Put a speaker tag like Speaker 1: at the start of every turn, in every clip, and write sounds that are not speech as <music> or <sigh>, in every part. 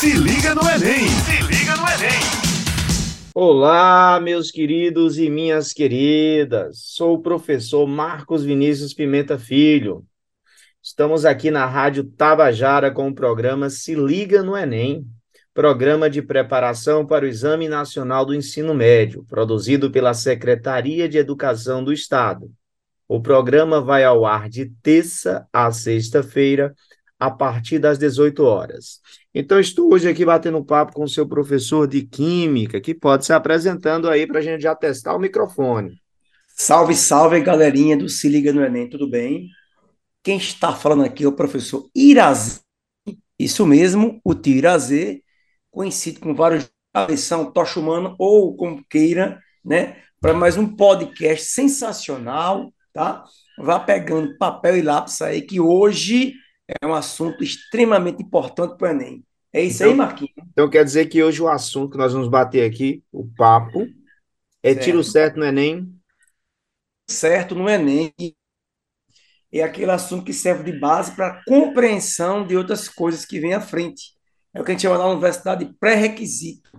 Speaker 1: Se liga no Enem! Se liga no Enem!
Speaker 2: Olá, meus queridos e minhas queridas. Sou o professor Marcos Vinícius Pimenta Filho. Estamos aqui na Rádio Tabajara com o programa Se Liga no Enem, programa de preparação para o Exame Nacional do Ensino Médio, produzido pela Secretaria de Educação do Estado. O programa vai ao ar de terça a sexta-feira, a partir das 18 horas. Então, estou hoje aqui batendo papo com o seu professor de Química, que pode se apresentando aí para a gente já testar o microfone.
Speaker 3: Salve, salve, galerinha do Se Liga no Enem, tudo bem? Quem está falando aqui é o professor Irazê, isso mesmo, o tio Irazê, conhecido com vários são Tocha Humano ou como queira, né? Para mais um podcast sensacional, tá? Vá pegando papel e lápis aí, que hoje é um assunto extremamente importante para o Enem. É isso
Speaker 2: então,
Speaker 3: aí, Marquinhos?
Speaker 2: Então quer dizer que hoje o assunto que nós vamos bater aqui, o papo, é certo. tiro certo no Enem?
Speaker 3: Certo no Enem. É aquele assunto que serve de base para compreensão de outras coisas que vêm à frente. É o que a gente chama na universidade de pré-requisito.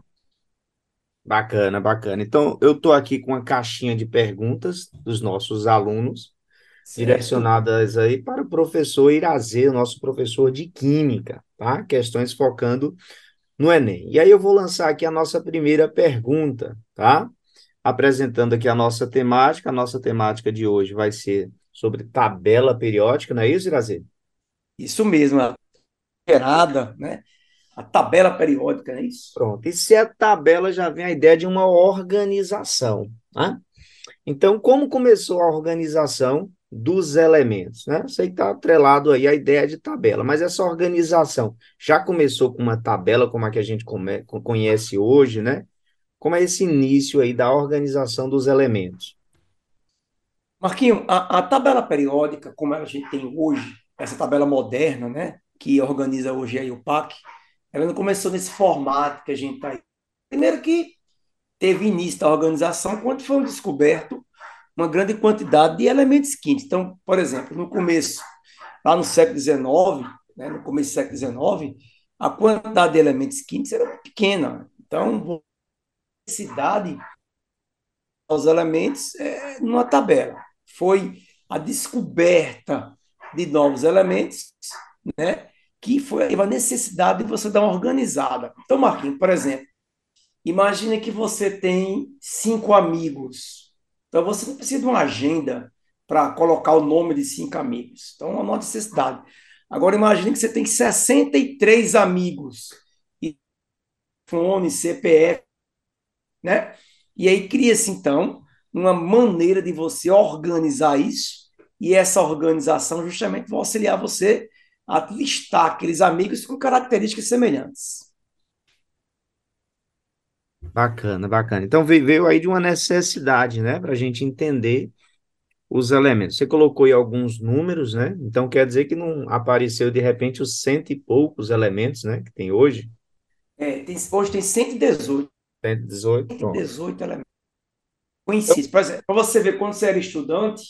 Speaker 2: Bacana, bacana. Então, eu estou aqui com uma caixinha de perguntas dos nossos alunos, certo. direcionadas aí para o professor Irazê, o nosso professor de Química, tá? Questões focando no Enem. E aí eu vou lançar aqui a nossa primeira pergunta, tá? Apresentando aqui a nossa temática. A nossa temática de hoje vai ser sobre tabela periódica, não é isso, Irazê?
Speaker 3: Isso mesmo, a gerada, né? a tabela periódica, é isso?
Speaker 2: Pronto. E se a tabela já vem a ideia de uma organização, né? Então, como começou a organização dos elementos, né? Que está atrelado aí a ideia de tabela, mas essa organização já começou com uma tabela como a que a gente come, conhece hoje, né? Como é esse início aí da organização dos elementos?
Speaker 3: Marquinho, a, a tabela periódica, como a gente tem hoje, essa tabela moderna, né? Que organiza hoje aí o PAC, ela não começou nesse formato que a gente está aí. Primeiro que teve início da organização quando foi descoberto uma grande quantidade de elementos químicos. Então, por exemplo, no começo, lá no século XIX, né, no começo do século XIX, a quantidade de elementos químicos era pequena. Então, a necessidade dos elementos é, numa tabela. Foi a descoberta de novos elementos, né, que foi a necessidade de você dar uma organizada. Então, Marquinhos, por exemplo, imagine que você tem cinco amigos. Então, você não precisa de uma agenda para colocar o nome de cinco amigos. Então, não há necessidade. Agora, imagine que você tem 63 amigos. E fone, CPF, né? E aí cria-se, então, uma maneira de você organizar isso, e essa organização justamente vai auxiliar você a listar aqueles amigos com características semelhantes.
Speaker 2: Bacana, bacana. Então veio aí de uma necessidade, né, para a gente entender os elementos. Você colocou aí alguns números, né? Então quer dizer que não apareceu de repente os cento e poucos elementos, né, que tem hoje?
Speaker 3: É, tem, hoje tem 118.
Speaker 2: 118,
Speaker 3: 118 elementos. Conhecidos. Por exemplo, para você ver, quando você era estudante,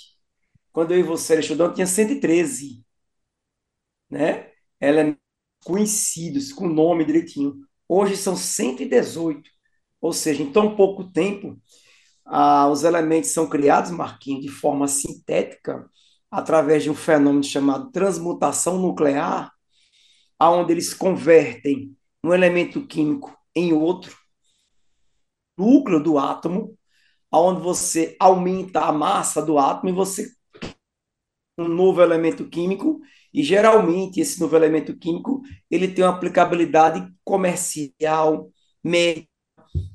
Speaker 3: quando eu e você era estudante, tinha 113 né? Elementos conhecidos, com nome direitinho. Hoje são 118. Ou seja, em tão pouco tempo, ah, os elementos são criados, Marquinhos, de forma sintética, através de um fenômeno chamado transmutação nuclear, aonde eles convertem um elemento químico em outro, núcleo do átomo, aonde você aumenta a massa do átomo e você um novo elemento químico e geralmente esse novo elemento químico ele tem uma aplicabilidade comercial, médica,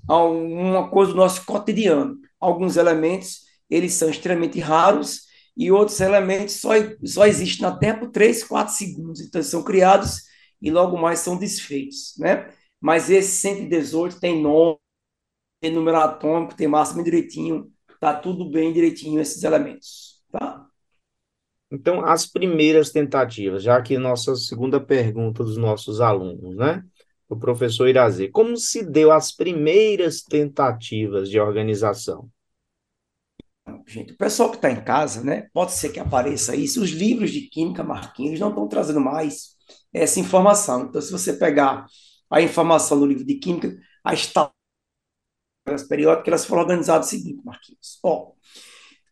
Speaker 3: uma coisa do nosso cotidiano. Alguns elementos eles são extremamente raros e outros elementos só, só existem na Terra por 3, 4 segundos. Então, são criados e logo mais são desfeitos. Né? Mas esse 118 tem nome, tem número atômico, tem massa bem direitinho, tá tudo bem direitinho esses elementos. Tá?
Speaker 2: Então, as primeiras tentativas, já que nossa segunda pergunta dos nossos alunos, né? O professor Irazê, como se deu as primeiras tentativas de organização?
Speaker 3: Gente, o pessoal que está em casa, né? Pode ser que apareça isso. Os livros de química, Marquinhos, não estão trazendo mais essa informação. Então, se você pegar a informação do livro de Química, as tabelas periódicas, elas foram organizadas o seguinte, Marquinhos. Ó,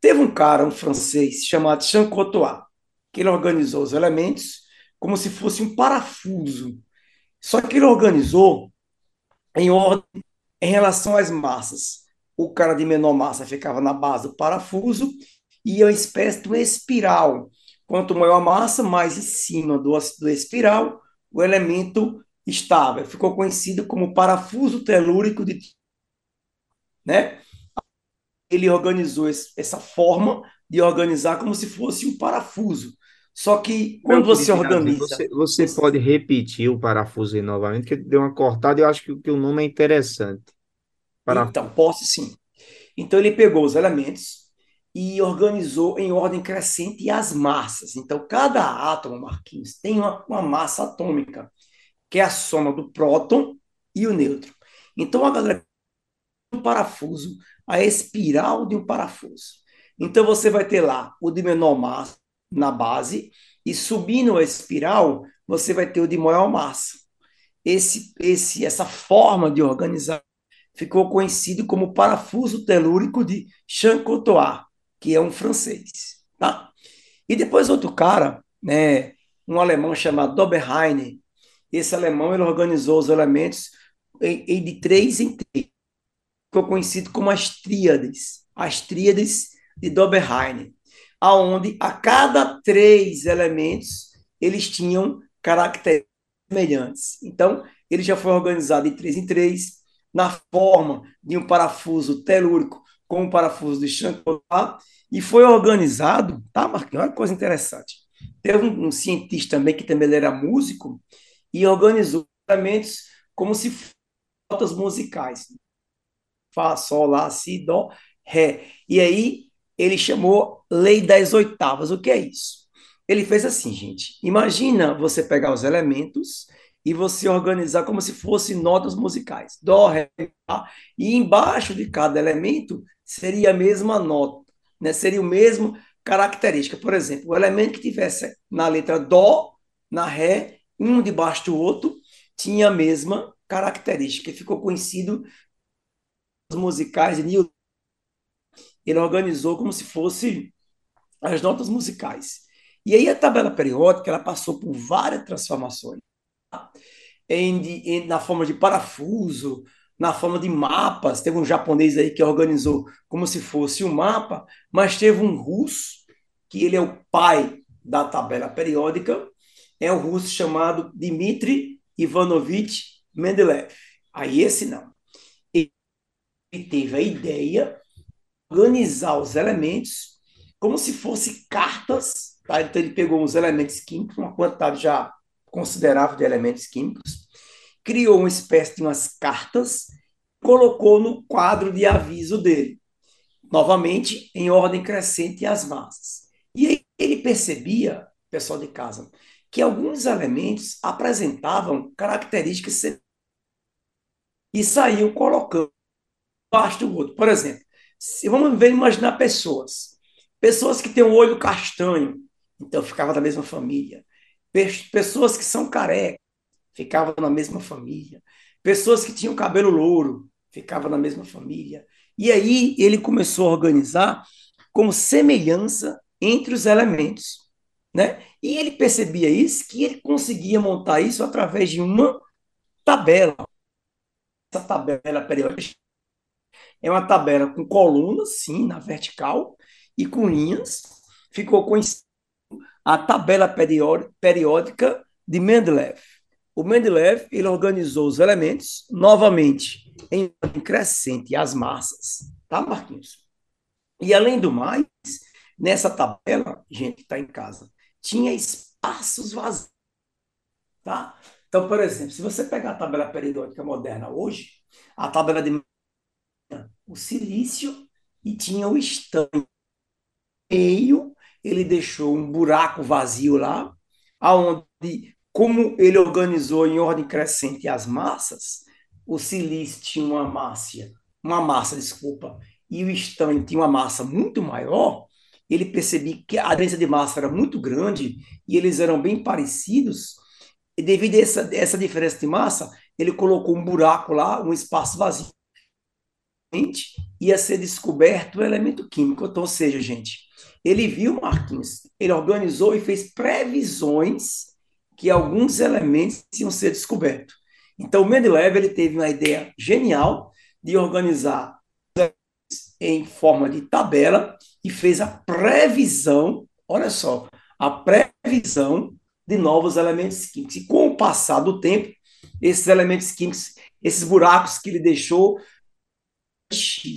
Speaker 3: teve um cara, um francês, chamado Jean Cottois, que ele organizou os elementos como se fosse um parafuso. Só que ele organizou em ordem em relação às massas. O cara de menor massa ficava na base do parafuso e é uma espécie de uma espiral. Quanto maior a massa, mais em cima do, do espiral, o elemento estável. Ficou conhecido como parafuso telúrico de. Né? Ele organizou essa forma de organizar como se fosse um parafuso. Só que quando você organiza.
Speaker 2: Você, você pode repetir o parafuso aí novamente, que deu uma cortada e eu acho que, que o nome é interessante.
Speaker 3: Então, posso sim. Então, ele pegou os elementos e organizou em ordem crescente as massas. Então, cada átomo, Marquinhos, tem uma, uma massa atômica, que é a soma do próton e o nêutron. Então, a galera um parafuso, a espiral de um parafuso. Então, você vai ter lá o de menor massa, na base e subindo a espiral, você vai ter o de maior massa. Esse, esse, essa forma de organizar ficou conhecido como parafuso telúrico de Chancotois, que é um francês, tá? E depois outro cara, né, um alemão chamado Doberheine, esse alemão ele organizou os elementos em, em de três em três. Ficou conhecido como as tríades, as tríades de Doberheine aonde a cada três elementos eles tinham características semelhantes. Então, ele já foi organizado em três em três, na forma de um parafuso telúrico com um parafuso de Chancolat, e foi organizado, tá, Marquinhos? Olha que coisa interessante. Teve um, um cientista também, que também era músico, e organizou elementos como se fossem notas musicais. Fá, Sol, Lá, Si, Dó, Ré. E aí, ele chamou lei das oitavas. O que é isso? Ele fez assim, gente. Imagina você pegar os elementos e você organizar como se fossem notas musicais. Dó, ré, lá. E embaixo de cada elemento seria a mesma nota, né? Seria o mesmo característica. Por exemplo, o elemento que tivesse na letra Dó, na Ré, um debaixo do outro, tinha a mesma característica. Ficou conhecido musicais de Newton ele organizou como se fosse as notas musicais. E aí a tabela periódica ela passou por várias transformações. Tá? Em, em, na forma de parafuso, na forma de mapas. Teve um japonês aí que organizou como se fosse um mapa, mas teve um russo, que ele é o pai da tabela periódica, é o russo chamado Dmitry Ivanovich Mendeleev. Aí esse não. Ele teve a ideia organizar os elementos como se fossem cartas. Tá? Então, ele pegou os elementos químicos, uma quantidade já considerável de elementos químicos, criou uma espécie de umas cartas, colocou no quadro de aviso dele, novamente em ordem crescente as massas. E aí ele percebia, pessoal de casa, que alguns elementos apresentavam características e saíam colocando embaixo do outro. Por exemplo, se vamos ver, imaginar pessoas. Pessoas que têm um olho castanho, então ficava da mesma família. Pessoas que são carecas, ficavam na mesma família. Pessoas que tinham cabelo louro, ficavam na mesma família. E aí ele começou a organizar como semelhança entre os elementos. Né? E ele percebia isso, que ele conseguia montar isso através de uma tabela. Essa tabela periódica é uma tabela com colunas, sim, na vertical, e com linhas. Ficou conhecida a tabela periódica de Mendeleev. O Mendeleev ele organizou os elementos novamente em crescente as massas, tá, Marquinhos? E além do mais, nessa tabela, gente que está em casa, tinha espaços vazios, tá? Então, por exemplo, se você pegar a tabela periódica moderna hoje, a tabela de o silício e tinha o estanho. Meio, ele deixou um buraco vazio lá, aonde, como ele organizou em ordem crescente as massas, o silício tinha uma massa, uma massa, desculpa, e o estanho tinha uma massa muito maior, ele percebia que a diferença de massa era muito grande e eles eram bem parecidos, e devido a essa, essa diferença de massa, ele colocou um buraco lá, um espaço vazio. Ia ser descoberto o elemento químico. Então, ou seja, gente, ele viu Marquinhos, ele organizou e fez previsões que alguns elementos iam ser descobertos. Então, o Mendeleev ele teve uma ideia genial de organizar em forma de tabela e fez a previsão, olha só, a previsão de novos elementos químicos. E com o passar do tempo, esses elementos químicos, esses buracos que ele deixou,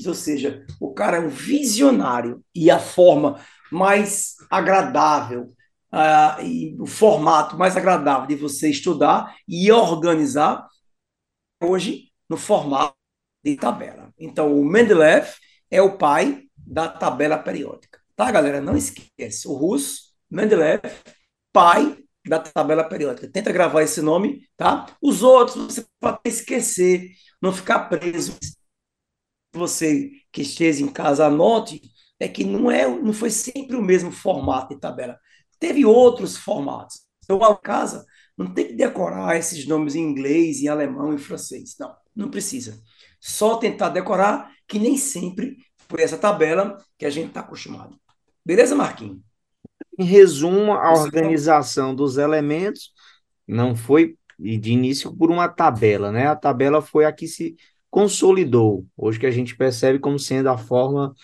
Speaker 3: ou seja, o cara é um visionário e a forma mais agradável uh, e o formato mais agradável de você estudar e organizar hoje no formato de tabela. Então, o Mendeleev é o pai da tabela periódica. Tá, galera? Não esquece. O russo, Mendeleev, pai da tabela periódica. Tenta gravar esse nome, tá? Os outros você pode esquecer, não ficar preso. Você que esteja em casa, anote, é que não é, não foi sempre o mesmo formato de tabela. Teve outros formatos. Então, a casa não tem que decorar esses nomes em inglês, em alemão, em francês. Não, não precisa. Só tentar decorar, que nem sempre foi essa tabela que a gente está acostumado. Beleza, Marquinhos?
Speaker 2: Em resumo, a organização dos elementos não foi de início por uma tabela, né? A tabela foi a que se consolidou, hoje que a gente percebe como sendo a forma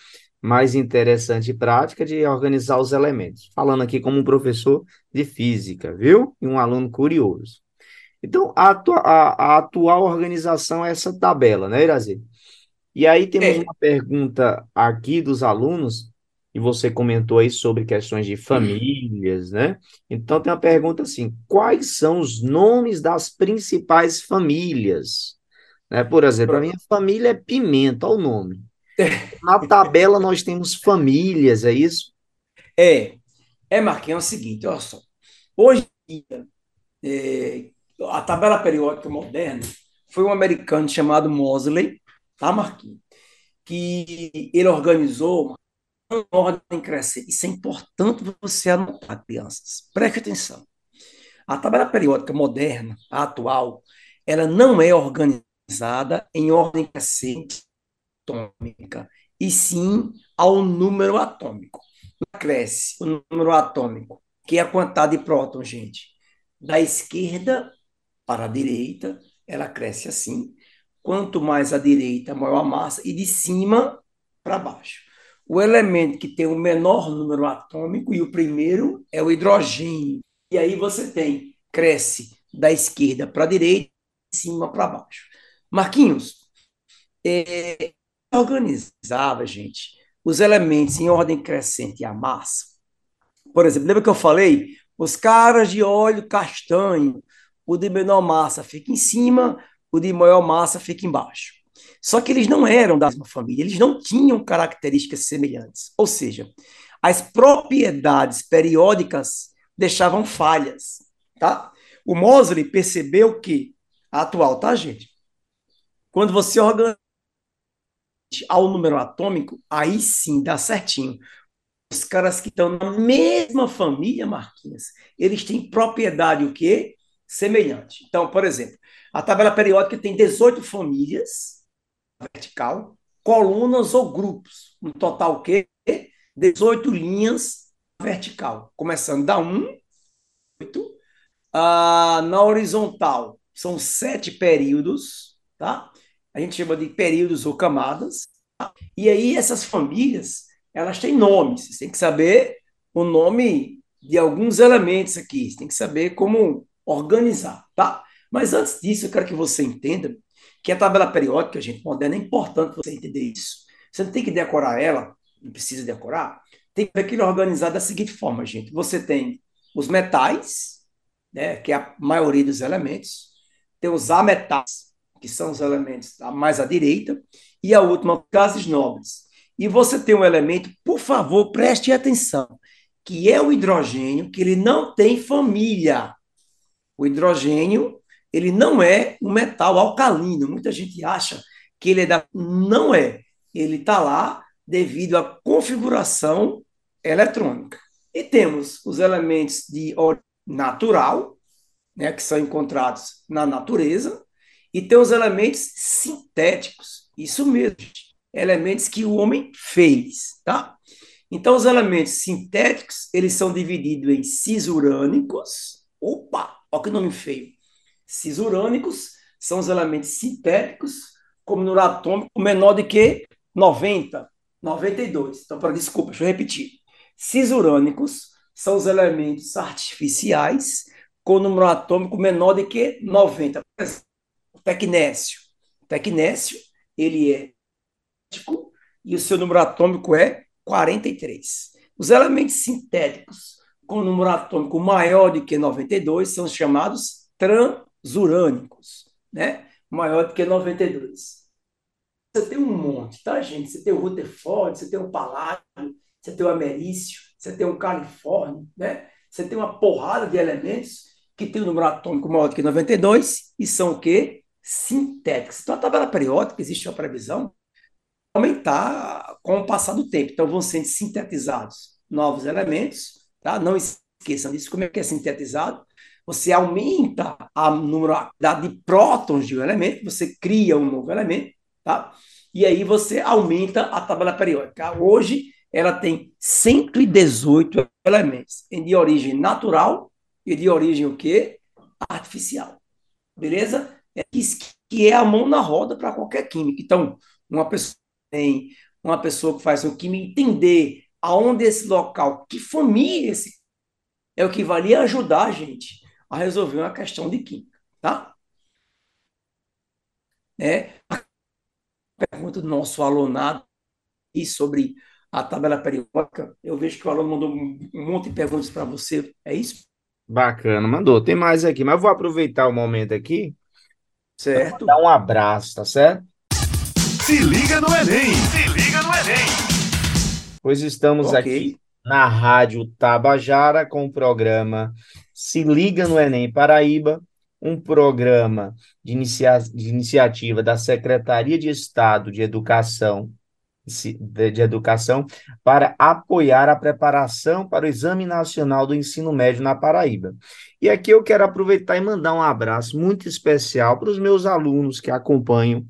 Speaker 2: mais interessante e prática de organizar os elementos. Falando aqui como um professor de física, viu? E um aluno curioso. Então, a, atua a, a atual organização é essa tabela, né, Irazi? E aí temos é. uma pergunta aqui dos alunos, e você comentou aí sobre questões de famílias, né? Então tem uma pergunta assim: quais são os nomes das principais famílias? Né? Por exemplo, a minha família é Pimenta, olha o nome. <laughs> Na tabela nós temos famílias, é isso?
Speaker 3: É. É, Marquinhos, é o seguinte, olha só. Hoje em dia, é, a tabela periódica moderna foi um americano chamado Mosley, tá, Marquinhos? Que ele organizou uma ordem crescente. Isso é importante você anotar, crianças. Preste atenção. A tabela periódica moderna, a atual, ela não é organizada em ordem crescente atômica, e sim ao número atômico. Cresce o número atômico, que é a quantidade de prótons, gente. Da esquerda para a direita, ela cresce assim. Quanto mais à direita, maior a massa, e de cima para baixo. O elemento que tem o menor número atômico, e o primeiro é o hidrogênio. E aí você tem, cresce da esquerda para a direita, de cima para baixo. Marquinhos, é, organizava, gente, os elementos em ordem crescente e a massa. Por exemplo, lembra que eu falei? Os caras de óleo castanho, o de menor massa fica em cima, o de maior massa fica embaixo. Só que eles não eram da mesma família, eles não tinham características semelhantes. Ou seja, as propriedades periódicas deixavam falhas, tá? O Mosley percebeu que, a atual, tá, gente? Quando você organiza ao número atômico, aí sim dá certinho. Os caras que estão na mesma família, Marquinhos, eles têm propriedade o quê? Semelhante. Então, por exemplo, a tabela periódica tem 18 famílias vertical, colunas ou grupos. No total o quê? 18 linhas vertical, começando da 1, 8, ah, na horizontal são sete períodos, tá? A gente chama de períodos ou camadas. E aí essas famílias, elas têm nomes. Você tem que saber o nome de alguns elementos aqui. Você tem que saber como organizar, tá? Mas antes disso, eu quero que você entenda que a tabela periódica, gente, moderna, é importante você entender isso. Você não tem que decorar ela, não precisa decorar. Tem que ver aquilo organizado da seguinte forma, gente. Você tem os metais, né, que é a maioria dos elementos. Tem os ametais, que são os elementos mais à direita, e a última, gases nobres. E você tem um elemento, por favor, preste atenção, que é o hidrogênio, que ele não tem família. O hidrogênio, ele não é um metal alcalino. Muita gente acha que ele é da. Não é. Ele está lá devido à configuração eletrônica. E temos os elementos de natural, né, que são encontrados na natureza, E tem os elementos sintéticos. Isso mesmo, elementos que o homem fez, tá? Então, os elementos sintéticos, eles são divididos em cisurânicos. Opa, olha que nome feio. Cisurânicos são os elementos sintéticos com número atômico menor do que 90, 92. Então, para desculpa, deixa eu repetir. Cisurânicos são os elementos artificiais com número atômico menor do que 90. Por exemplo, tecnécio. Tecnécio, ele é e o seu número atômico é 43. Os elementos sintéticos com número atômico maior do que 92 são chamados transurânicos, né? Maior do que 92. Você tem um monte, tá, gente? Você tem o Rutherford, você tem o Paládio, você tem o Americio, você tem o Califórnio, né? Você tem uma porrada de elementos que tem o número atômico maior do que 92 e são o quê? Sintéticos. Então, a tabela periódica, existe uma previsão, aumentar com o passar do tempo. Então, vão sendo sintetizados novos elementos, tá? Não esqueçam disso. Como é que é sintetizado? Você aumenta a número de prótons de um elemento, você cria um novo elemento, tá? E aí você aumenta a tabela periódica. Hoje, ela tem 118 elementos, de origem natural e de origem o quê? Artificial. Beleza? É que é a mão na roda para qualquer química. Então, uma pessoa tem uma pessoa que faz um química entender aonde esse local, que família esse é o que valia ajudar a gente a resolver uma questão de química, tá? É, a pergunta do nosso alunado e sobre a tabela periódica, eu vejo que o aluno mandou um monte de perguntas para você, é isso?
Speaker 2: Bacana, mandou. Tem mais aqui, mas vou aproveitar o momento aqui.
Speaker 3: Certo.
Speaker 2: Dar um abraço, tá certo?
Speaker 1: Se liga no Enem! Se liga no Enem!
Speaker 2: Pois estamos
Speaker 3: Ok.
Speaker 2: aqui na Rádio Tabajara com o programa Se Liga no Enem Paraíba, um programa de, inicia- de iniciativa da Secretaria de Estado de Educação, de, Educação para apoiar a preparação para o Exame Nacional do Ensino Médio na Paraíba. E aqui eu quero aproveitar e mandar um abraço muito especial para os meus alunos que acompanham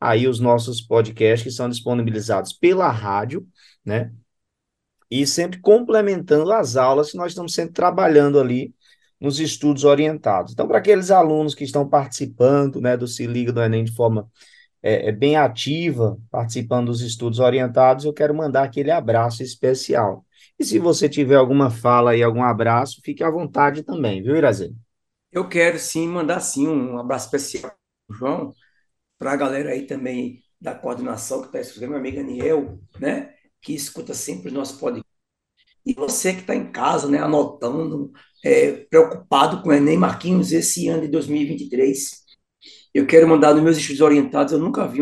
Speaker 2: aí os nossos podcasts que são disponibilizados pela rádio, né? E sempre complementando as aulas que nós estamos sempre trabalhando ali nos estudos orientados. Então, para aqueles alunos que estão participando, né, do Se Liga do Enem de forma é, é, bem ativa, participando dos estudos orientados, eu quero mandar aquele abraço especial. E se você tiver alguma fala e algum abraço, fique à vontade também, viu, Irazê?
Speaker 3: Eu quero sim mandar sim um abraço especial, João, para a galera aí também da coordenação que está escutando, meu amigo Aniel, né? Que escuta sempre o nosso podcast. E você que está em casa, né, anotando, é, preocupado com o Enem Marquinhos esse ano de 2023. Eu quero mandar nos meus estudos orientados, eu nunca vi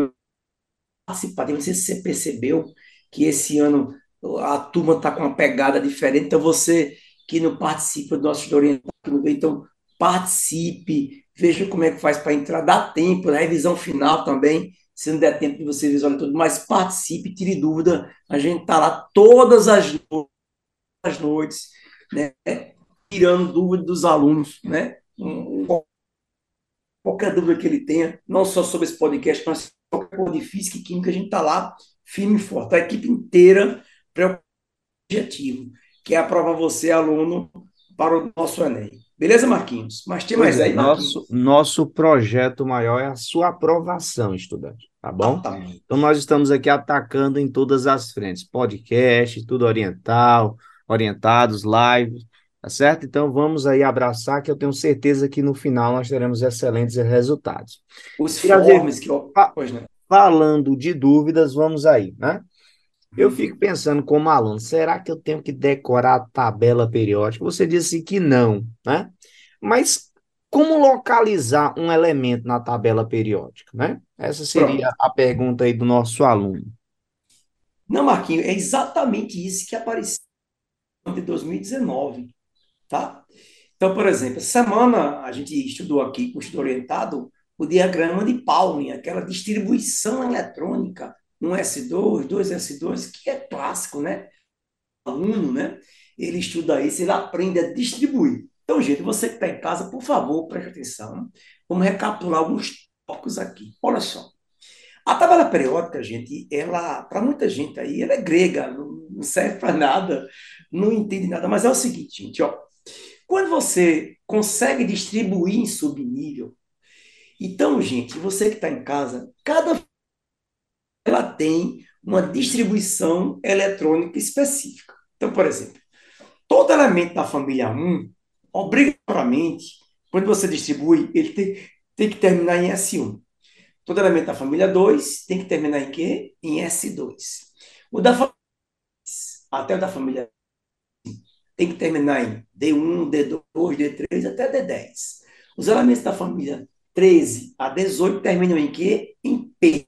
Speaker 3: participar. Não sei se você percebeu que esse ano a turma está com uma pegada diferente, então você que não participa do nosso estudo orientado, então participe, veja como é que faz para entrar, dá tempo, na revisão final também, se não der tempo de você visualizar tudo, mas participe, tire dúvida, a gente está lá todas as noites, as noites, né, tirando dúvida dos alunos, né, Um- um- qualquer dúvida que ele tenha, não só sobre esse podcast, mas qualquer coisa de física e química, a gente está lá firme e forte, a equipe inteira preocupada objetivo, que é aprovar você, aluno, para o nosso Enem. Beleza, Marquinhos? Mas tem mais
Speaker 2: é,
Speaker 3: aí, Marquinhos?
Speaker 2: nosso, nosso projeto maior é a sua aprovação, estudante, tá bom?
Speaker 3: Exatamente.
Speaker 2: Então, nós estamos aqui atacando em todas as frentes, podcast, tudo oriental, orientados, live, tá certo? Então, vamos aí abraçar, que eu tenho certeza que no final nós teremos excelentes resultados.
Speaker 3: Os formes que eu... Pois não.
Speaker 2: Falando de dúvidas, vamos aí, né?
Speaker 3: Uhum.
Speaker 2: Eu fico pensando como aluno, será que eu tenho que decorar a tabela periódica? Você disse que não, né? Mas como localizar um elemento na tabela periódica, né? Essa seria a pergunta aí do nosso aluno.
Speaker 3: Não, Marquinhos, é exatamente isso que apareceu em 2019, tá? Então, por exemplo, essa semana a gente estudou aqui com o estudo orientado o diagrama de Pauling, aquela distribuição eletrônica, um S2, dois S2, que é clássico, né? O aluno, né? Ele estuda isso, ele aprende a distribuir. Então, gente, você que está em casa, por favor, preste atenção. Vamos recapitular alguns tópicos aqui. Olha só. A tabela periódica, gente, ela, para muita gente aí, ela é grega, não, não serve para nada, não entende nada, mas é o seguinte, gente, ó. Quando você consegue distribuir em subnível, então, gente, você que está em casa, cada ela tem uma distribuição eletrônica específica. Então, por exemplo, todo elemento da família 1, obrigatoriamente, quando você distribui, ele tem, tem que terminar em S1. Todo elemento da família 2 tem que terminar em quê? Em S2. O da família até o da família tem que terminar em D1, D2, D3 até D10. Os elementos da família 13 a 18 terminam em quê? Em P.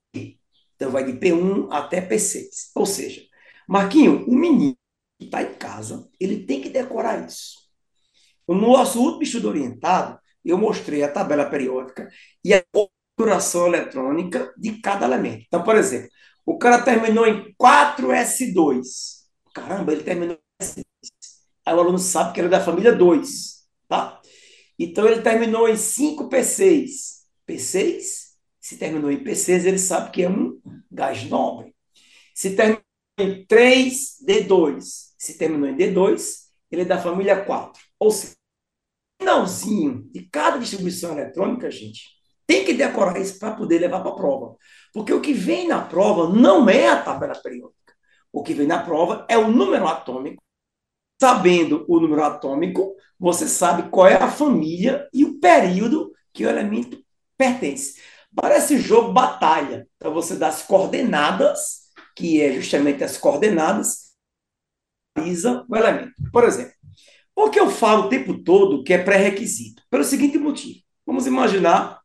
Speaker 3: Então vai de P1 até P6. Ou seja, Marquinho, o menino que está em casa, ele tem que decorar isso. No nosso último estudo orientado, eu mostrei a tabela periódica e a configuração eletrônica de cada elemento. Então, por exemplo, o cara terminou em 4S2. Caramba, ele terminou em S2. Aí o aluno sabe que ele é da família 2, tá? Então, ele terminou em 5P6. P6, se terminou em P6, ele sabe que é um gás nobre. Se terminou em 3D2, se terminou em D2, ele é da família 4. Ou seja, finalzinho de cada distribuição eletrônica, gente, tem que decorar isso para poder levar para a prova. Porque o que vem na prova não é a tabela periódica. O que vem na prova é o número atômico. Sabendo o número atômico, você sabe qual é a família e o período que o elemento pertence. Parece jogo batalha. Então você dá as coordenadas, que é justamente as coordenadas, analisa o elemento. Por exemplo, por que eu falo o tempo todo que é pré-requisito? Pelo seguinte motivo. Vamos imaginar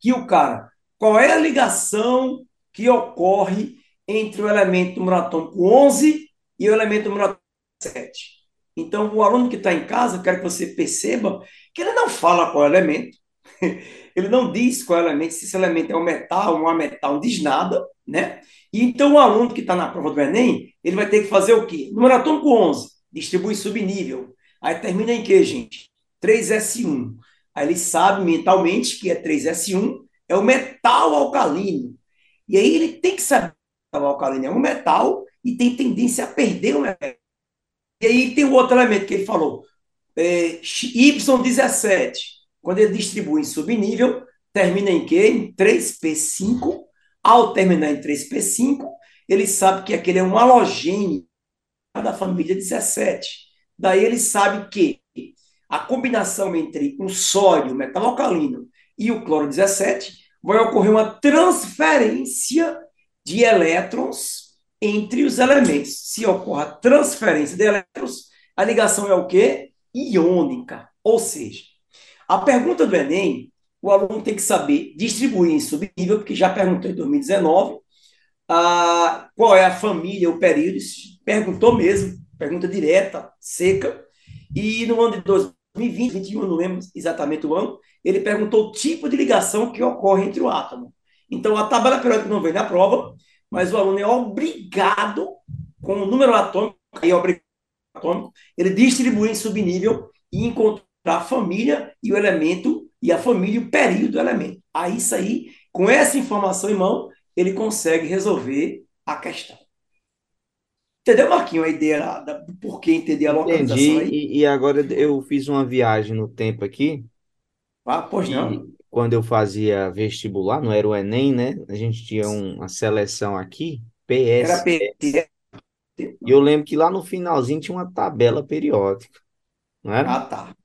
Speaker 3: que o cara, qual é a ligação que ocorre entre o elemento número atômico 11 e o elemento número 7? Então, o aluno que está em casa, eu quero que você perceba que ele não fala qual é o elemento, <laughs> ele não diz qual é o elemento, se esse elemento é um metal, um ametal, não diz nada, né? E então o aluno que está na prova do Enem, ele vai ter que fazer o quê? Número atômico 11, distribui subnível. Aí termina em quê, gente? 3S1. Aí ele sabe mentalmente que é 3S1, é o metal alcalino. E aí ele tem que saber que o alcalino é um metal e tem tendência a perder o metal. E aí tem o outro elemento que ele falou, é, Y17. Quando ele distribui em subnível, termina em quê? Em 3P5. Ao terminar em 3P5, ele sabe que aquele é um halogênio da família 17. Daí ele sabe que a combinação entre um sódio, metal alcalino, e o cloro 17 vai ocorrer uma transferência de elétrons entre os elementos. Se ocorre a transferência de elétrons, a ligação é o quê? Iônica. Ou seja, a pergunta do Enem, o aluno tem que saber distribuir em subnível, porque já perguntou em 2019, ah, qual é a família, o período, perguntou mesmo, pergunta direta, seca, e no ano de 2020, 2021, não lembro exatamente o ano, ele perguntou o tipo de ligação que ocorre entre o átomo. Então, a tabela periódica não vem na prova, mas o aluno é obrigado, com o número atômico, aí é obrigado atômico, ele distribuir em subnível e encontrar a família e o elemento, e a família e o período do elemento. Aí, isso aí, com essa informação em mão, ele consegue resolver a questão. Entendeu, Marquinho, a ideia da, do porquê entender a localização
Speaker 2: Entendi,
Speaker 3: aí?
Speaker 2: e, e agora eu fiz uma viagem no tempo aqui,
Speaker 3: Ah, pois não.
Speaker 2: Quando eu fazia vestibular, não era o Enem, né? A gente tinha um- uma seleção aqui,
Speaker 3: Era
Speaker 2: PS, e eu lembro que lá no finalzinho tinha uma tabela periódica, não era?
Speaker 3: Ah, tá.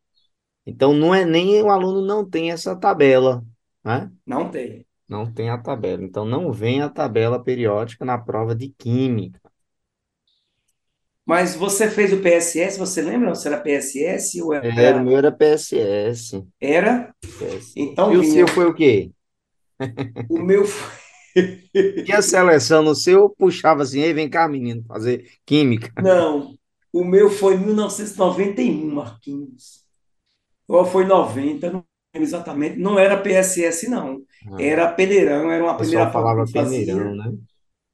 Speaker 2: Então no Enem o aluno não tem essa tabela, né?
Speaker 3: Não tem.
Speaker 2: Não tem a tabela. Então não vem a tabela periódica na prova de química.
Speaker 3: Mas você fez o PSS, você lembra se era PSS ou
Speaker 2: Era, o
Speaker 3: era?
Speaker 2: meu era PSS.
Speaker 3: Era?
Speaker 2: PSS.
Speaker 3: Então
Speaker 2: E o
Speaker 3: vinha.
Speaker 2: seu foi o quê?
Speaker 3: O meu foi. <laughs>
Speaker 2: Tinha seleção no seu, eu puxava assim, ei, vem cá, menino, fazer química.
Speaker 3: Não, o meu foi 1991, Marquinhos. Ou foi 90, não lembro exatamente. Não era PSS, não.
Speaker 2: Ah,
Speaker 3: Era peneirão, era uma
Speaker 2: o
Speaker 3: primeira
Speaker 2: pessoal
Speaker 3: prova que
Speaker 2: falava
Speaker 3: a gente fazia.
Speaker 2: peneirão, né?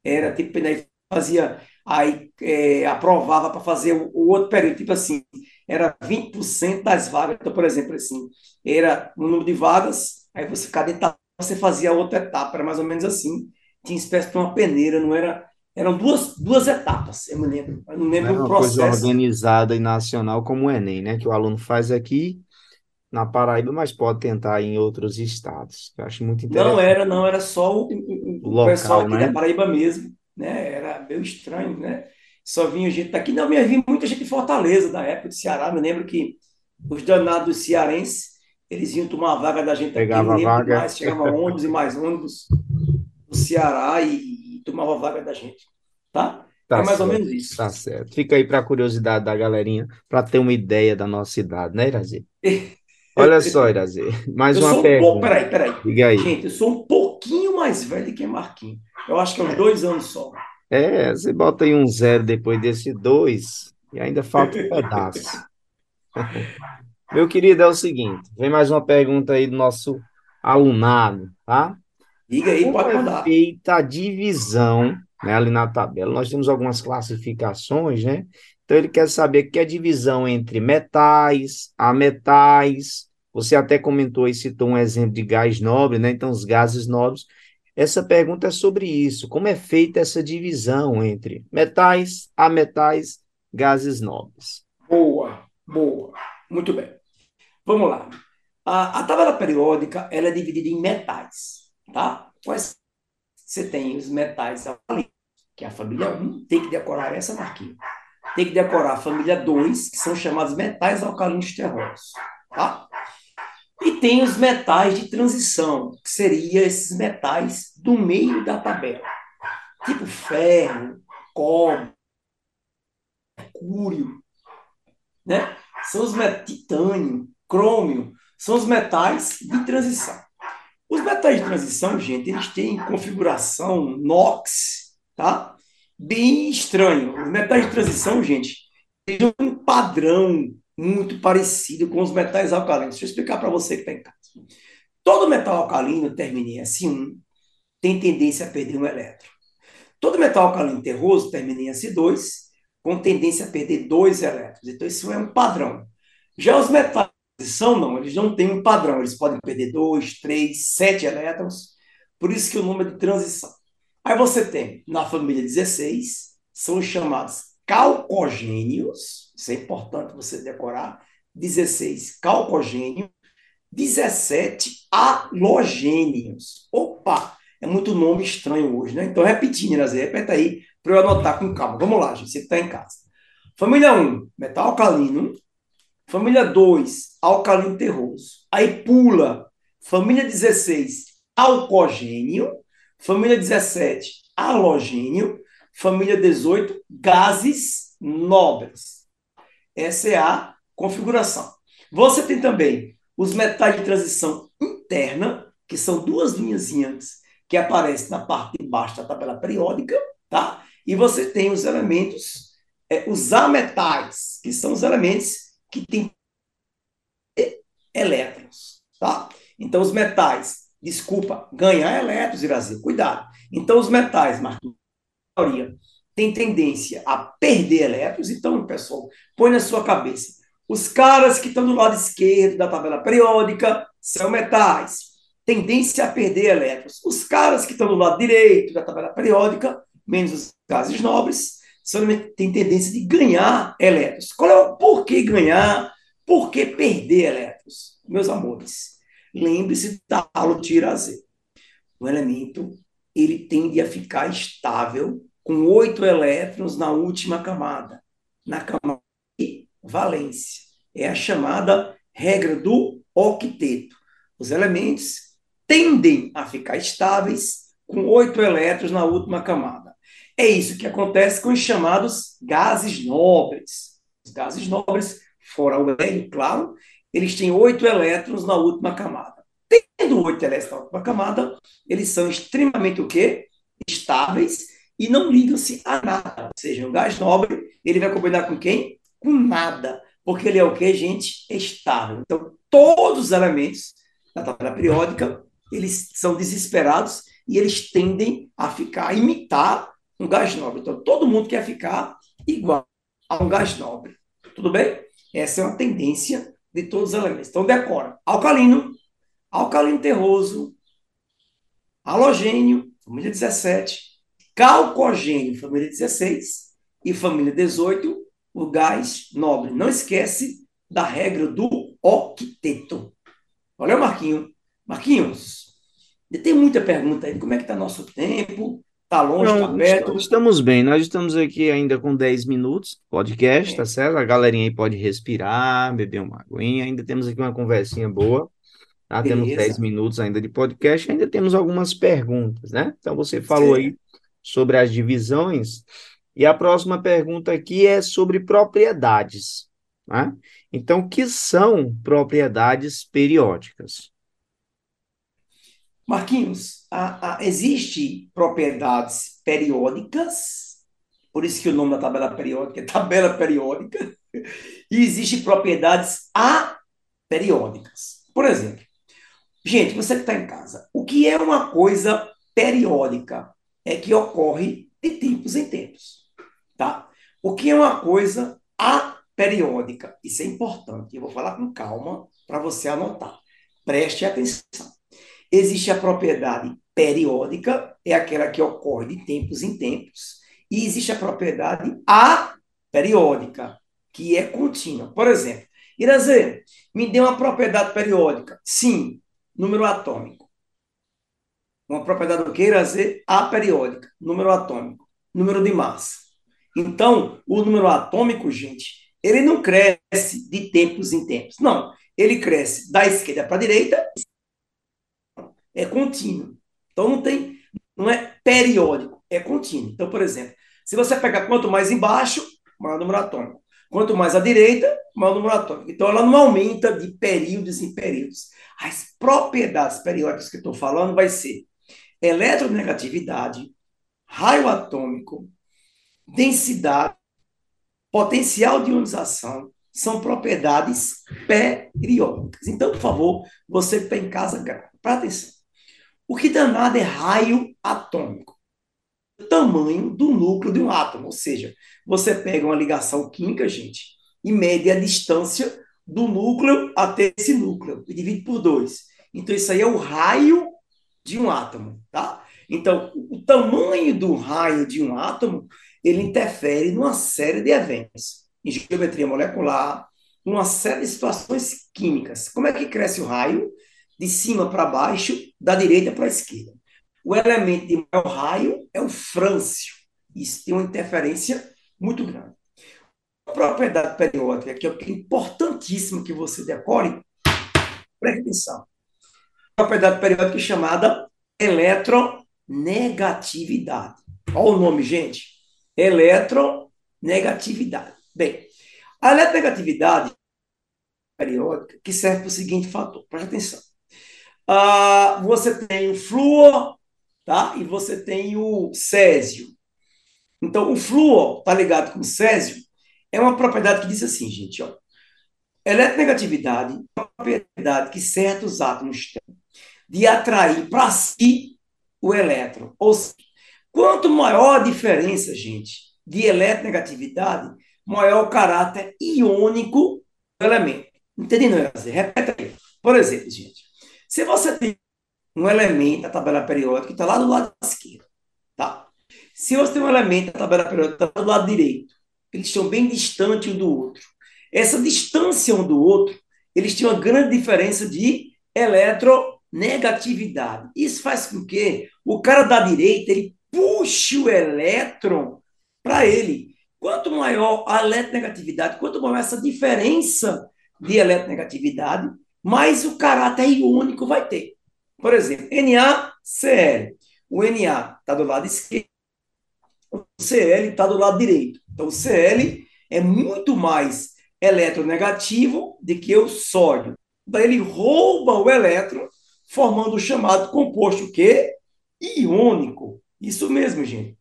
Speaker 3: Era tipo peneirão, fazia, aí é, aprovava para fazer o, o outro período. Tipo assim, era 20% das vagas. Então, por exemplo, assim, era o número de vagas, aí você ficava dentro da você fazia outra etapa, era mais ou menos assim. Tinha espécie de uma peneira, não era. Eram duas, duas etapas, eu me lembro. Eu não lembro
Speaker 2: Não é uma coisa
Speaker 3: processo.
Speaker 2: organizada e nacional como o Enem, né? Que o aluno faz aqui na Paraíba, mas pode tentar em outros estados. Eu acho muito
Speaker 3: Não
Speaker 2: interessante.
Speaker 3: era, não era só o,
Speaker 2: O
Speaker 3: o, o pessoal
Speaker 2: local,
Speaker 3: aqui da
Speaker 2: né?
Speaker 3: Paraíba mesmo, né? Era meio estranho, né? Só vinha gente daqui, não, vinha vinha muita gente de Fortaleza, da época, de Ceará. Me lembro que os danados cearenses, eles iam tomar a vaga da gente aqui,
Speaker 2: Pegava
Speaker 3: não
Speaker 2: a
Speaker 3: lembro
Speaker 2: vaga.
Speaker 3: mais, chegava ônibus e mais ônibus do Ceará e, e tomava a vaga da gente, tá?
Speaker 2: Tá
Speaker 3: É mais ou
Speaker 2: certo,
Speaker 3: menos isso.
Speaker 2: tá certo. Fica aí para a curiosidade da galerinha, para ter uma ideia da nossa idade, né, Irazê? <laughs> Olha só, Irazê, mais
Speaker 3: Eu
Speaker 2: uma
Speaker 3: sou um pouco,
Speaker 2: pergunta.
Speaker 3: peraí, peraí.
Speaker 2: Diga aí.
Speaker 3: Gente, eu sou um pouquinho mais velho que Marquinhos. Eu acho que é uns dois anos só.
Speaker 2: É, você bota aí um zero depois desse dois e ainda falta um <laughs> pedaço. <laughs> Meu querido, é o seguinte, vem mais uma pergunta aí do nosso alunado, tá?
Speaker 3: Diga aí,
Speaker 2: Como
Speaker 3: pode
Speaker 2: é
Speaker 3: mandar.
Speaker 2: feita a divisão, né, ali na tabela? Nós temos algumas classificações, né? Então ele quer saber que é a divisão entre metais, ametais. Você até comentou e citou um exemplo de gás nobre, né? Então os gases nobres. Essa pergunta é sobre isso. Como é feita essa divisão entre metais, ametais, gases nobres?
Speaker 3: Boa, boa. Muito bem. Vamos lá. A, a tabela periódica ela é dividida em metais, tá? Quais você tem os metais ali, que é a família 1, tem que decorar essa marquinha. Tem que decorar a família 2, que são chamados metais alcalinos terrosos, tá? E tem os metais de transição, que seriam esses metais do meio da tabela. Tipo ferro, cobre, mercúrio, né? São os titânio, crômio, são os metais de transição. Os metais de transição, gente, eles têm configuração NOx, tá? Bem estranho. Os metais de transição, gente, têm um padrão muito parecido com os metais alcalinos. Deixa eu explicar para você que está em casa. Todo metal alcalino termina em S1 tem tendência a perder um elétron. Todo metal alcalino terroso termina em S2 com tendência a perder dois elétrons. Então, isso é um padrão. Já os metais transição, não, eles não têm um padrão. Eles podem perder dois, três, sete elétrons. Por isso que o nome é de transição. Aí você tem, na família 16, são os chamados calcogênios. Isso é importante você decorar. 16 calcogênio, 17 halogênios. Opa, é muito nome estranho hoje, né? Então, repetindo, Nazé, repete aí para eu anotar com calma. Vamos lá, gente, você está em casa. Família 1, metal alcalino. Família 2, alcalino terroso. Aí pula, família 16, alcogênio. Família 17, halogênio. Família 18, gases nobres. Essa é a configuração. Você tem também os metais de transição interna, que são duas linhazinhas que aparecem na parte de baixo da tabela periódica, tá? E você tem os elementos, é, os ametais, que são os elementos que têm elétrons, tá? Então, os metais, desculpa, ganhar elétrons, Irazi, cuidado. Então, os metais, Marquinhos, tem tendência a perder elétrons, então, pessoal, põe na sua cabeça. Os caras que estão do lado esquerdo da tabela periódica são metais, tendência a perder elétrons. Os caras que estão do lado direito da tabela periódica, menos os gases nobres, são, têm tendência de ganhar elétrons. Qual é o porquê ganhar? Por que perder elétrons? Meus amores, lembre-se da aula de Irazê. O elemento ele tende a ficar estável com oito elétrons na última camada, na camada de valência. É a chamada regra do octeto. Os elementos tendem a ficar estáveis com oito elétrons na última camada. É isso que acontece com os chamados gases nobres. Os gases nobres, fora o hélio, claro, eles têm oito elétrons na última camada. Tendo oito elétrons na última camada, eles são extremamente o quê? Estáveis e não ligam-se a nada. Ou seja, o gás nobre, ele vai combinar com quem? Com nada. Porque ele é o quê, gente? Estável. Então, todos os elementos da tabela periódica, eles são desesperados e eles tendem a ficar, a imitar um gás nobre. Então, todo mundo quer ficar igual a um gás nobre. Tudo bem? Essa é uma tendência de todos os elementos. Então, decora. Alcalino, alcalino terroso, halogênio, família 17, calcogênio, família 16, e família 18, o gás nobre. Não esquece da regra do octeto. Olha o Marquinho. Marquinhos, tem muita pergunta aí. Como é que está nosso tempo? Está longe, está perto?
Speaker 2: Estamos bem. Nós estamos aqui ainda com 10 minutos podcast, é. tá certo? A galerinha aí pode respirar, beber uma aguinha. Ainda temos aqui uma conversinha boa. Tá? Temos 10 minutos ainda de podcast. Ainda temos algumas perguntas, né? Então você falou Sim. aí sobre as divisões. E a próxima pergunta aqui é sobre propriedades. Né? Então, o que são propriedades periódicas?
Speaker 3: Marquinhos, a, a, existe propriedades periódicas, por isso que o nome da tabela periódica é tabela periódica, e existe propriedades aperiódicas. Por exemplo, gente, você que está em casa, o que é uma coisa periódica? É que ocorre de tempos em tempos. Tá? O que é uma coisa aperiódica? Isso é importante. Eu vou falar com calma para você anotar. Preste atenção. Existe a propriedade periódica, é aquela que ocorre de tempos em tempos, e existe a propriedade aperiódica, que é contínua. Por exemplo, Irazê, me dê uma propriedade periódica. Sim, número atômico. Uma propriedade do que, Irazê? Aperiódica, número atômico, número de massa. Então, o número atômico, gente, ele não cresce de tempos em tempos. Não, ele cresce da esquerda para a direita, é contínuo. Então não tem, não é periódico, é contínuo. Então, por exemplo, se você pegar quanto mais embaixo, maior número atômico. Quanto mais à direita, maior número atômico. Então ela não aumenta de períodos em períodos. As propriedades periódicas que eu estou falando vai ser eletronegatividade, raio atômico, densidade, potencial de ionização, são propriedades periódicas. Então, por favor, você que está em casa, presta atenção. O que danado é raio atômico? O tamanho do núcleo de um átomo. Ou seja, você pega uma ligação química, gente, e mede a distância do núcleo até esse núcleo, e divide por dois. Então, isso aí é o raio de um átomo, tá? Então, o tamanho do raio de um átomo ele interfere numa série de eventos, em geometria molecular, numa série de situações químicas. Como é que cresce o raio? De cima para baixo, da direita para a esquerda. O elemento de maior raio é o frâncio. Isso tem uma interferência muito grande. A propriedade periódica, que é importantíssimo que você decore, preste atenção. Propriedade periódica chamada eletronegatividade. Olha o nome, gente eletronegatividade. Bem, a eletronegatividade periódica que serve para o seguinte fator, presta atenção. Ah, você tem o flúor, tá? E você tem o césio. Então, o flúor está ligado com o césio, é uma propriedade que diz assim, gente, ó. Eletronegatividade é uma propriedade que certos átomos têm de atrair para si o elétron. Ou seja, Quanto maior a diferença, gente, de eletronegatividade, maior o caráter iônico do elemento. Entendendo? Repete aí. Por exemplo, gente, se você tem um elemento da tabela periódica que está lá do lado esquerdo, tá? Se você tem um elemento da tabela periódica que está do lado direito, eles estão bem distantes um do outro. Essa distância um do outro, eles têm uma grande diferença de eletronegatividade. Isso faz com que o cara da direita ele puxe o elétron para ele. Quanto maior a eletronegatividade, quanto maior essa diferença de eletronegatividade, mais o caráter iônico vai ter. Por exemplo, NaCl. O Na está do lado esquerdo, o Cl está do lado direito. Então, o Cl é muito mais eletronegativo do que o sódio. Daí ele rouba o elétron, formando o chamado composto que iônico. Isso mesmo, gente.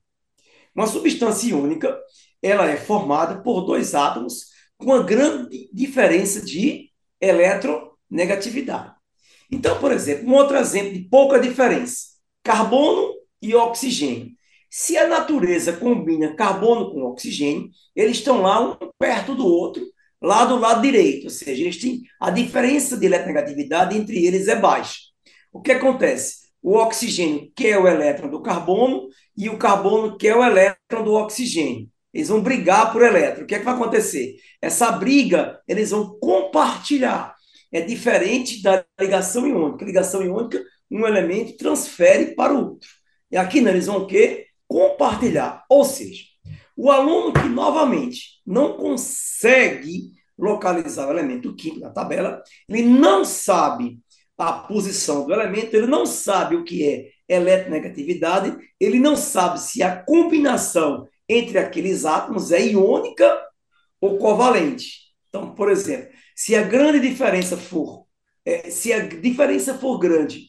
Speaker 3: Uma substância iônica, ela é formada por dois átomos com uma grande diferença de eletronegatividade. Então, por exemplo, um outro exemplo de pouca diferença: carbono e oxigênio. Se a natureza combina carbono com oxigênio, eles estão lá um perto do outro, lá do lado direito, ou seja, eles têm a diferença de eletronegatividade entre eles é baixa. O que acontece? o oxigênio quer o elétron do carbono e o carbono quer o elétron do oxigênio. Eles vão brigar por elétron. O que é que vai acontecer? Essa briga, eles vão compartilhar. É diferente da ligação iônica. Ligação iônica, um elemento transfere para o outro. E aqui não, eles vão o quê? Compartilhar. Ou seja, o aluno que, novamente, não consegue localizar o elemento químico na tabela, ele não sabe a posição do elemento, ele não sabe o que é eletronegatividade, ele não sabe se a combinação entre aqueles átomos é iônica ou covalente. Então, por exemplo, se a grande diferença for, é, se a diferença for grande,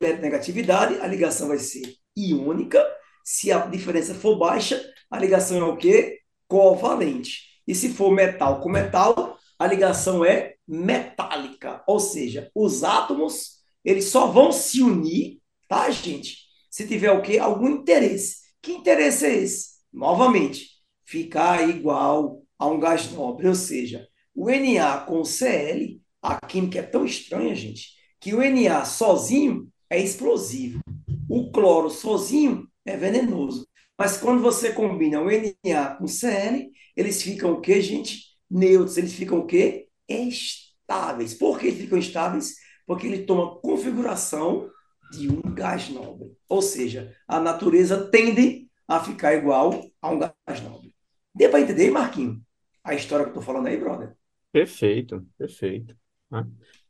Speaker 3: eletronegatividade, a ligação vai ser iônica. Se a diferença for baixa, a ligação é o quê? Covalente. E se for metal com metal, a ligação é metálica, ou seja, os átomos eles só vão se unir, tá, gente? Se tiver o quê? Algum interesse. Que interesse é esse? Novamente, ficar igual a um gás nobre, ou seja, o Na com o Cl, a química é tão estranha, gente, que o Na sozinho é explosivo. O cloro sozinho é venenoso. Mas quando você combina o Na com o Cl, eles ficam o quê, gente? Neutros, eles ficam o quê? Estáveis. Por que eles ficam estáveis? Porque ele toma configuração de um gás nobre. Ou seja, a natureza tende a ficar igual a um gás nobre. Deu para entender, Marquinho, a história que eu estou falando aí, brother?
Speaker 2: Perfeito, perfeito. Ah,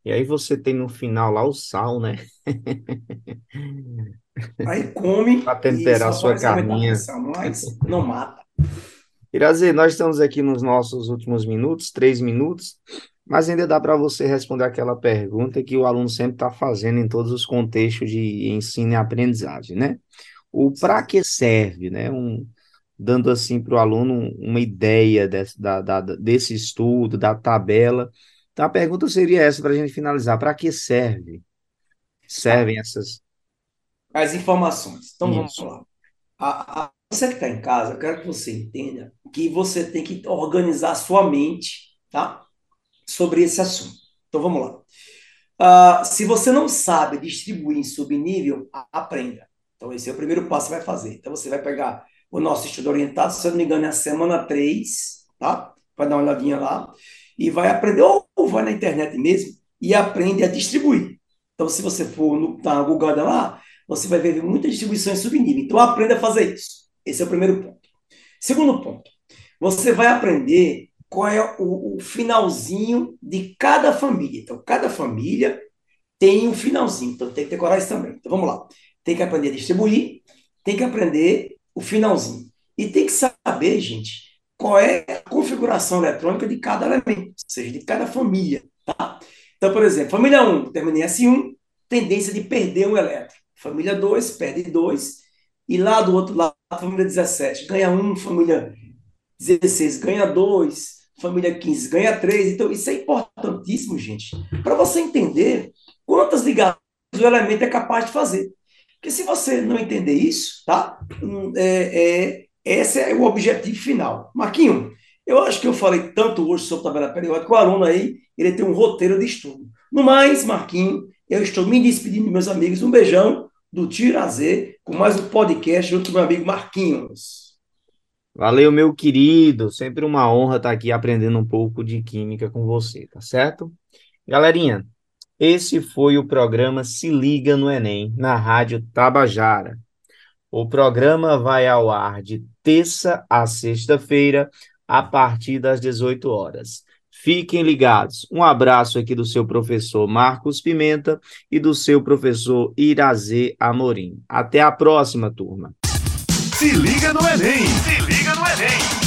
Speaker 2: e aí você tem no final lá o sal, né? <laughs>
Speaker 3: Aí come
Speaker 2: para temperar a sua carninha.
Speaker 3: Mas não mata.
Speaker 2: Irazi, nós estamos aqui nos nossos últimos minutos, três minutos, mas ainda dá para você responder aquela pergunta que o aluno sempre está fazendo em todos os contextos de ensino e aprendizagem, né? o para que serve, né? Um, dando assim para o aluno uma ideia desse, da, da, desse estudo, da tabela. Então a pergunta seria essa para a gente finalizar: para que serve? Servem essas.
Speaker 3: As informações. Então Isso. vamos lá. A, a, você que está em casa, eu quero que você entenda que você tem que organizar sua mente, tá? Sobre esse assunto. Então vamos lá. Uh, se você não sabe distribuir em subnível, aprenda. Então, esse é o primeiro passo que você vai fazer. Então, você vai pegar o nosso estudo orientado, se eu não me engano, é a semana 3, tá? Vai dar uma olhadinha lá. E vai aprender, ou vai na internet mesmo, e aprende a distribuir. Então, se você for no, na Google lá, você vai ver muitas distribuições subnível. Então, aprenda a fazer isso. Esse é o primeiro ponto. Segundo ponto, você vai aprender qual é o, o finalzinho de cada família. Então, cada família tem um finalzinho. Então, tem que decorar isso também. Então, vamos lá tem que aprender a distribuir, tem que aprender o finalzinho. E tem que saber, gente, qual é a configuração eletrônica de cada elemento, ou seja, de cada família. Tá? Então, por exemplo, família 1, termina em S1, tendência de perder um elétron. Família 2, perde 2. E lá do outro lado, família 17, ganha 1, família 16 ganha 2, família 15 ganha 3. Então, isso é importantíssimo, gente, para você entender quantas ligações o elemento é capaz de fazer. Porque se você não entender isso, tá? Hum, é, é, esse é o objetivo final. Marquinho, eu acho que eu falei tanto hoje sobre tabela periódica, o aluno aí, ele tem um roteiro de estudo. No mais, Marquinho, eu estou me despedindo meus amigos. Um beijão do Tirazê, com mais um podcast junto com meu amigo Marquinhos.
Speaker 2: Valeu, meu querido. Sempre uma honra estar aqui aprendendo um pouco de química com você, tá certo? Galerinha, esse foi o programa Se Liga no Enem, na Rádio Tabajara. O programa vai ao ar de terça a sexta-feira, a partir das 18 horas. Fiquem ligados. Um abraço aqui do seu professor Marcos Pimenta e do seu professor Irazê Amorim. Até a próxima, turma.
Speaker 1: Se liga no Enem! Se liga no Enem!